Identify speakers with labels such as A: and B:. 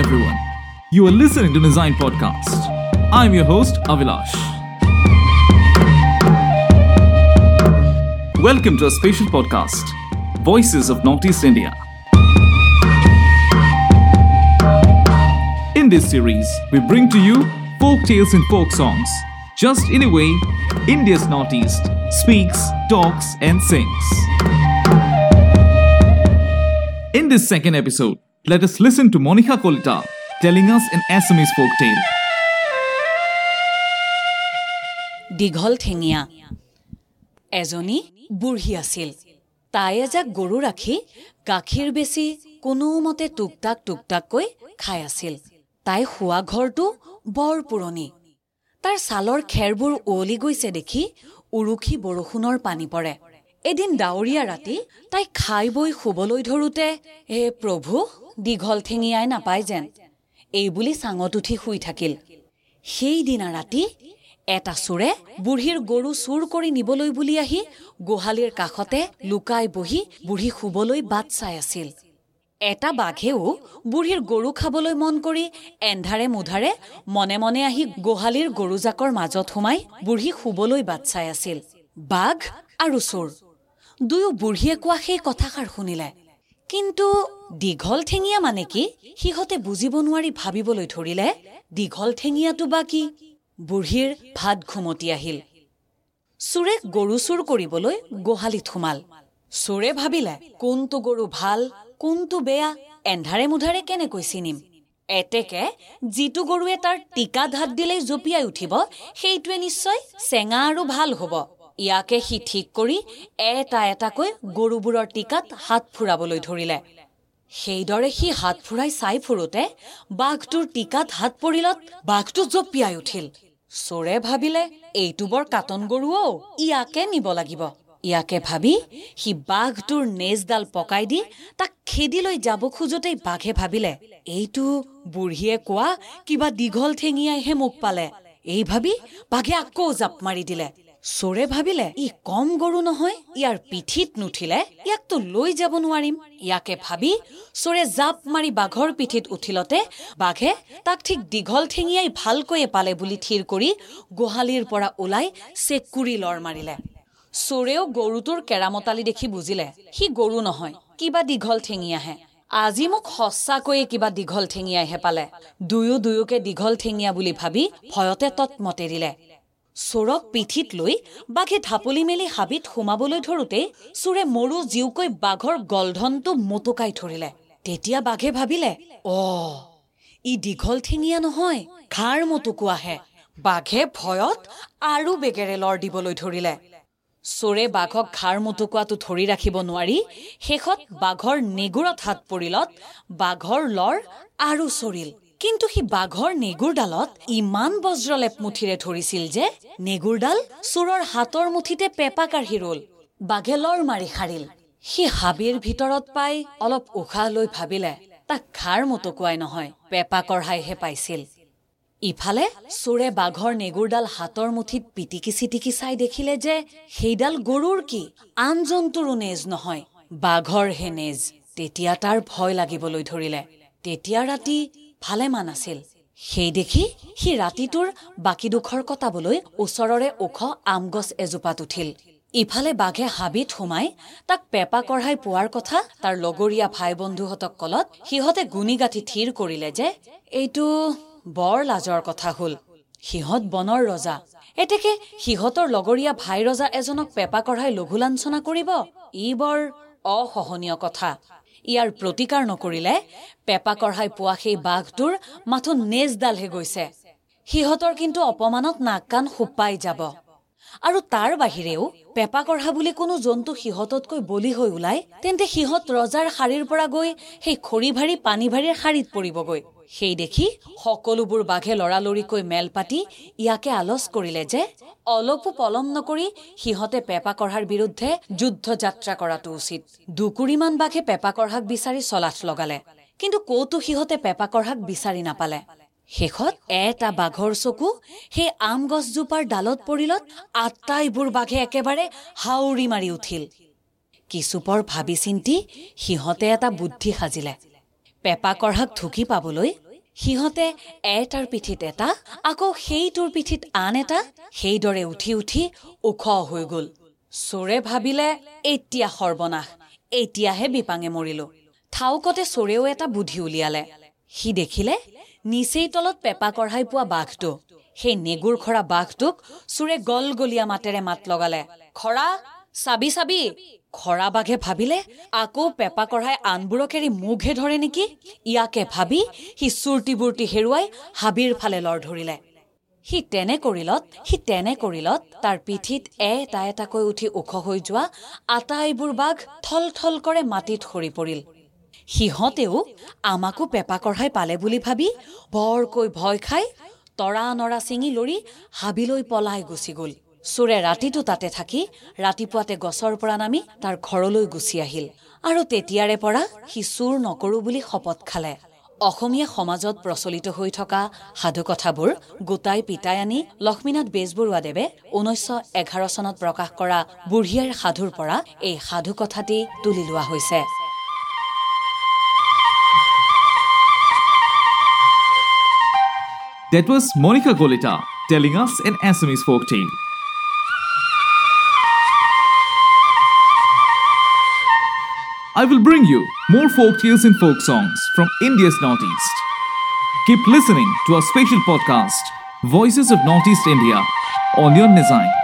A: everyone. You are listening to Design Podcast. I'm your host, Avilash. Welcome to a special podcast, Voices of Northeast India. In this series, we bring to you folk tales and folk songs. Just in a way, India's Northeast speaks, talks, and sings. In this second episode, let us listen to Monica Kolita telling us an Assamese folk tale.
B: দীঘল ঠেঙীয়া। এজনী বুঢ়ী আছিল। তাই এজাক গৰু ৰাখি গাখীৰ বেচি কোনোমতে টুকটাক টুকটাককৈ খাই আছিল। তাই শোৱা ঘৰটো বৰ পুৰণি। তাৰ ছালৰ খেৰবোৰ উৱলি গৈছে দেখি উৰুখি বৰষুণৰ পানী পৰে। এদিন ডাৱৰীয়া ৰাতি তাই খাই বৈ শুবলৈ ধৰোঁতে হে প্ৰভু দীঘল ঠেঙীয়াই নাপায় যেন। এইবুলি চাঙত উঠি শুই থাকিল। সেইদিনা ৰাতি এটা চোৰে বুঢ়ীৰ গৰু চুৰ কৰি নিবলৈ বুলি আহি গোহালিৰ কাষতে লুকাই বহি বুঢ়ী শুবলৈ বাট চাই আছিল। এটা বাঘেও বুঢ়ীৰ গৰু খাবলৈ মন কৰি এন্ধাৰে মুধাৰে মনে মনে আহি গোহালিৰ গৰুজাকৰ মাজত সোমাই বুঢ়ী শুবলৈ বাট চাই আছিল। বাঘ আৰু চোৰ। দুয়ো বুঢ়ীয়ে কোৱা সেই কথাষাৰ শুনিলে। কিন্তু দীঘল ঠেঙীয়া মানে কি? সিহঁতে বুজিব নোৱাৰি ভাবিবলৈ ধৰিলে দীঘল ঠেঙীয়াটো বা কি? বুঢ়ীৰ ভাত ঘুমতি আহিল। চোৰে গৰু চুৰ কৰিবলৈ গোহালিত সোমাল চোৰে ভাবিলে কোনটো গৰু ভাল কোনটো বেয়া এন্ধাৰে মুধাৰে কেনেকৈ চিনিম? এতেকে যিটো গৰুৱে তাৰ টিকাত হাত দিলেই জঁপিয়াই উঠিব সেইটোৱে নিশ্চয় চেঙা আৰু ভাল হ'ব। ইয়াকে সি ঠিক কৰি এটা এটাকৈ গৰুবোৰৰ টিকাত হাত ফুৰাবলৈ ধৰিলে। সেইদৰে সি হাত ফুৰাই চাই ফুৰোতে বাঘটোৰ টিকাত হাত পৰিলত বাঘটো জঁপিয়াই উঠিল। চোৰে ভাবিলে এইটো বৰ কাটন গৰু অ ইয়াকে নিব লাগিব। ইয়াকে ভাবি সি বাঘটোৰ নেজডাল পকাই দি তাক খেদি লৈ যাব খোজোতেই বাঘে ভাবিলে এইটো বুঢ়ীয়ে কোৱা কিবা দীঘল ঠেঙীয়াইহে মোক পালে। এই ভাবি বাঘে আকৌ জাপ মাৰি দিলে। চোৰে ভাবিলে ই কম গৰু নহয় ইয়াৰ পিঠিত নুঠিলে ইয়াকতো লৈ যাব নোৱাৰিম। ইয়াকে ভাবি চোৰে জাপ মাৰি বাঘৰ পিঠিত উঠিলতে বাঘে তাক ঠিক দীঘল ঠেঙীয়াই ভালকৈয়ে পালে বুলি থিৰ কৰি গোহালিৰ পৰা ওলাই চেকুৰি লৰ মাৰিলে। চোৰেও গৰুটোৰ কেৰামতালি দেখি বুজিলে সি গৰু নহয় কিবা দীঘল ঠেঙীয়াহে। আজি মোক সঁচাকৈয়ে কিবা দীঘল ঠেঙীয়াইহে পালে। দুয়ো দুয়োকে দীঘল ঠেঙীয়া বুলি ভাবি ভয়তে তৎমতেৰিলে চোৰক পিঠিত লৈ বাঘে ঢাপলি মেলি হাবিত সোমাবলৈ ধৰোতেই চোৰে মৰু জীওকৈ বাঘৰ গলধনটো মোটোকাই ধৰিলে। তেতিয়া বাঘে ভাবিলে অ ই দীঘল ঠেঙীয়া নহয় ঘাৰ মোটোকোৱাহে বাঘে ভয়ত আৰু বেগেৰে লৰ দিবলৈ ধৰিলে। চোৰে বাঘক ঘাৰ মোটোকোৱাটো ধৰি ৰাখিব নোৱাৰি শেষত বাঘৰ নেগুৰত হাত পৰিলত বাঘৰ লৰ আৰু চৰিল। কিন্তু সি বাঘৰ নেগুৰডালত ইমান বজ্ৰলেপ মুঠিৰে ধৰিছিল যে নেগুৰডাল চোৰৰ হাতৰ মুঠিতে পেপা কাঢ়ি ৰল বাঘে লৰ মাৰি সাৰিল। সি হাবিৰ ভিতৰত পাই অলপ উশাহ লৈ ভাবিলে তাক ঘাৰ মোটোকোৱাই নহয় পেপা কঢ়াইহে পাইছিল। ইফালে চোৰে বাঘৰ নেগুৰডাল হাতৰ মুঠিত পিটিকি চিটিকি চাই দেখিলে যে সেইডাল গৰুৰ কি আন জন্তুৰো নেজ নহয় বাঘৰহে নেজ। তেতিয়া তাৰ ভয় লাগিবলৈ ধৰিলে। তেতিয়া ৰাতি ভালেমান আছিল। সেই দেখি সি ৰাতিটোৰ বাকীডোখৰ কটাবলৈ ওচৰৰে ওখ আম গছ এজোপাত উঠিল। ইফালে বাঘে হাবিত সোমাই তাক পেপা কঢ়াই পোৱাৰ কথা তাৰ লগৰীয়া ভাই বন্ধুহঁতক কলত সিহঁতে গুণি গাঁঠি থিৰ কৰিলে যে এইটো বৰ লাজৰ কথা হল। সিহঁত বনৰ ৰজা। এতেকে সিহঁতৰ লগৰীয়া ভাই ৰজা এজনক পেপা কঢ়াই লঘু লাঞ্চনা কৰিব। ই বৰ অসহনীয় কথা। ইয়াৰ প্ৰতিকাৰ নকৰিলে পেপা কঢ়াই পোৱা সেই বাঘটোৰ মাথো নেজডালহে গৈছে। সিহঁতৰ কিন্তু অপমানত নাক কাণ সোপাই যাব। আৰু তাৰ বাহিৰেও পেপা কঢ়া বুলি কোনো জন্তু সিহঁততকৈ বলি হৈ ওলাই তেন্তে সিহঁত ৰজাৰ শাৰীৰ পৰা গৈ সেই খৰি ভাৰী পানী ভাৰীৰ শাৰীত পৰিবগৈ। সেই দেখি সকলোবোৰ বাঘে লৰালৰিকৈ মেল পাতি ইয়াকে আলচ কৰিলে যে অলপো পলম নকৰি সিহঁতে পেপা কঢ়াৰ বিৰুদ্ধে যুদ্ধ যাত্ৰা কৰাটো উচিত। দুকুৰিমান বাঘে পেপা কঢ়াক বিচাৰি চলাথ লগালে কিন্তু কৌতো সিহঁতে পেপা কঢ়াক বিচাৰি নাপালে। শেষত এটা বাঘৰ চকু সেই আম গছজোপাৰ ডালত পৰিলত আটাইবোৰ বাঘে একেবাৰে হাউৰি মাৰি উঠিল। কিছুপৰ ভাবি চিন্তি সিহঁতে এটা বুদ্ধি সাজিলে। পেপা কঢ়াক ঢুকি পাবলৈ সিহঁতে এটাৰ পিঠিত এটা আকৌ সেইটোৰ পিঠিত আন এটা সেইদৰে উঠি উঠি ওখ হৈ গ'ল। চোৰে ভাবিলে এতিয়া সৰ্বনাশ এতিয়াহে বিপাঙে মৰিলো। থাউকতে চোৰেও এটা বুদ্ধি উলিয়ালে। সি দেখিলে নিচেই তলত পেপা কঢ়াই পোৱা বাঘটো। সেই নেগুৰ খৰা বাঘটোক চোৰে গলগলীয়া মাতেৰে মাত লগালে খৰা চাবি চাবি। খৰা বাঘে ভাবিলে আকৌ পেপা কঢ়াই আনবোৰক এৰি মুখহে ধৰে নেকি? ইয়াকে ভাবি সি চুৰ্তি বুৰ্তি হেৰুৱাই হাবিৰ ফালে লৰ ধৰিলে। সি তেনে কৰিলত সি তেনে কৰিলত তাৰ পিঠিত এটা এটাকৈ উঠি ওখ হৈ যোৱা আটাইবোৰ বাঘ থল থল কৰে মাটিত সৰি পৰিল। সিহঁতেও আমাকো পেপা কঢ়াই পালে বুলি ভাবি বৰকৈ ভয় খাই তৰা নৰা ছিঙি লৰি হাবিলৈ পলাই গুচি গ'ল। চোৰে ৰাতিটো তাতে থাকি ৰাতিপুৱাতে গছৰ পৰা নামি তাৰ ঘৰলৈ গুচি আহিল। আৰু তেতিয়াৰে পৰা সি চোৰ নকৰো বুলি শপত খালে। অসমীয়া সমাজত প্ৰচলিত হৈ থকা সাধুকথাবোৰ গোটাই পিতাই আনি লক্ষ্মীনাথ বেজবৰুৱাদেৱে ঊনৈছশ এঘাৰ চনত প্ৰকাশ কৰা বুঢ়ীয়াৰ সাধুৰ পৰা এই সাধুকথাটি তুলি লোৱা হৈছে।
A: That was Monica Goleta telling us folk. I will bring you more folk tales and folk songs from India's Northeast. Keep listening to our special podcast, Voices of Northeast India, on your Nizam.